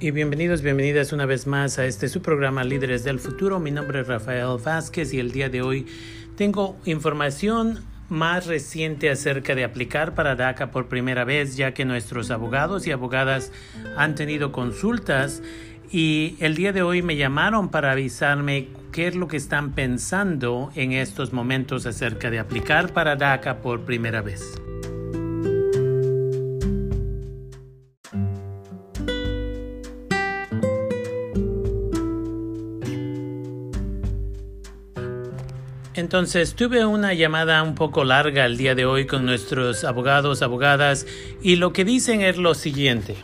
y bienvenidos, bienvenidas una vez más a este su programa Líderes del Futuro. Mi nombre es Rafael Vázquez y el día de hoy tengo información más reciente acerca de aplicar para DACA por primera vez, ya que nuestros abogados y abogadas han tenido consultas y el día de hoy me llamaron para avisarme qué es lo que están pensando en estos momentos acerca de aplicar para DACA por primera vez. Entonces tuve una llamada un poco larga el día de hoy con nuestros abogados, abogadas, y lo que dicen es lo siguiente,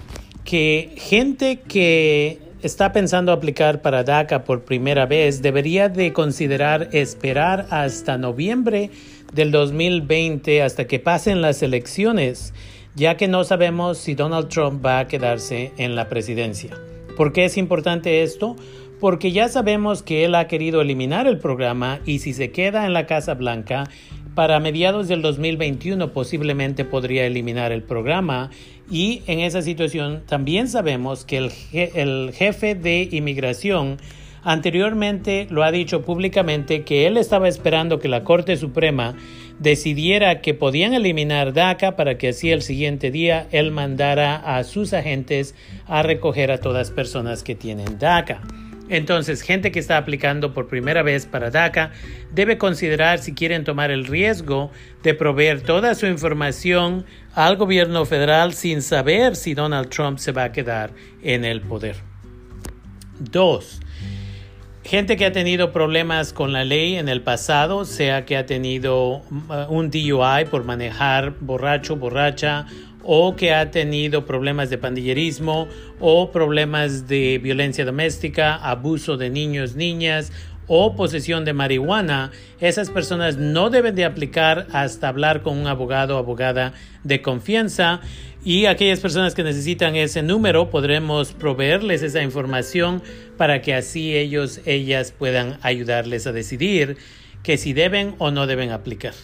que gente que está pensando aplicar para DACA por primera vez debería de considerar esperar hasta noviembre del 2020 hasta que pasen las elecciones, ya que no sabemos si Donald Trump va a quedarse en la presidencia. ¿Por qué es importante esto? porque ya sabemos que él ha querido eliminar el programa y si se queda en la Casa Blanca, para mediados del 2021 posiblemente podría eliminar el programa y en esa situación también sabemos que el, jefe de inmigración anteriormente lo ha dicho públicamente que él estaba esperando que la Corte Suprema decidiera que podían eliminar DACA para que así el siguiente día él mandara a sus agentes a recoger a todas personas que tienen DACA. Entonces, gente que está aplicando por primera vez para DACA debe considerar si quieren tomar el riesgo de proveer toda su información al gobierno federal sin saber si Donald Trump se va a quedar en el poder. Dos, gente que ha tenido problemas con la ley en el pasado, sea que ha tenido uh, un DUI por manejar borracho, borracha o que ha tenido problemas de pandillerismo o problemas de violencia doméstica, abuso de niños, niñas o posesión de marihuana, esas personas no deben de aplicar hasta hablar con un abogado o abogada de confianza y aquellas personas que necesitan ese número podremos proveerles esa información para que así ellos, ellas puedan ayudarles a decidir que si deben o no deben aplicar.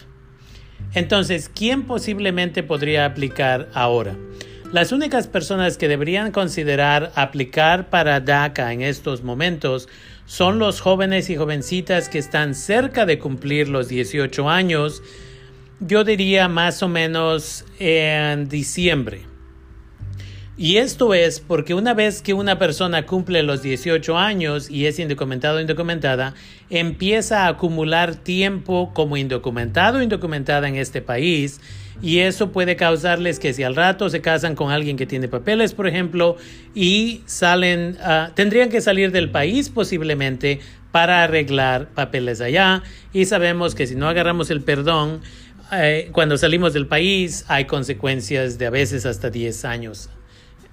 Entonces, ¿quién posiblemente podría aplicar ahora? Las únicas personas que deberían considerar aplicar para DACA en estos momentos son los jóvenes y jovencitas que están cerca de cumplir los 18 años, yo diría más o menos en diciembre. Y esto es porque una vez que una persona cumple los 18 años y es indocumentado o indocumentada, empieza a acumular tiempo como indocumentado o indocumentada en este país. Y eso puede causarles que si al rato se casan con alguien que tiene papeles, por ejemplo, y salen, uh, tendrían que salir del país posiblemente para arreglar papeles allá. Y sabemos que si no agarramos el perdón, eh, cuando salimos del país hay consecuencias de a veces hasta 10 años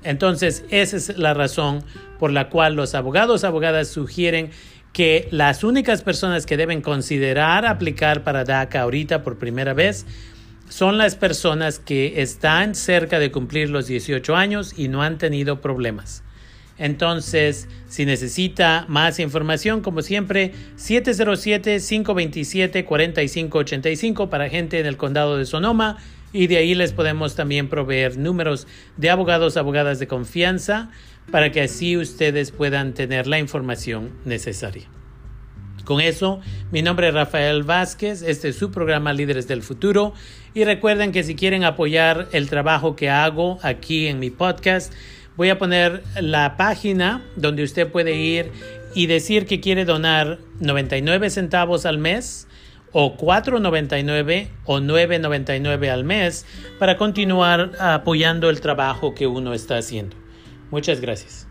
entonces, esa es la razón por la cual los abogados, abogadas sugieren que las únicas personas que deben considerar aplicar para DACA ahorita por primera vez son las personas que están cerca de cumplir los 18 años y no han tenido problemas. Entonces, si necesita más información, como siempre, 707-527-4585 para gente en el condado de Sonoma y de ahí les podemos también proveer números de abogados, abogadas de confianza para que así ustedes puedan tener la información necesaria. Con eso, mi nombre es Rafael Vázquez, este es su programa Líderes del Futuro y recuerden que si quieren apoyar el trabajo que hago aquí en mi podcast, voy a poner la página donde usted puede ir y decir que quiere donar 99 centavos al mes o 4.99 o 9.99 al mes para continuar apoyando el trabajo que uno está haciendo. Muchas gracias.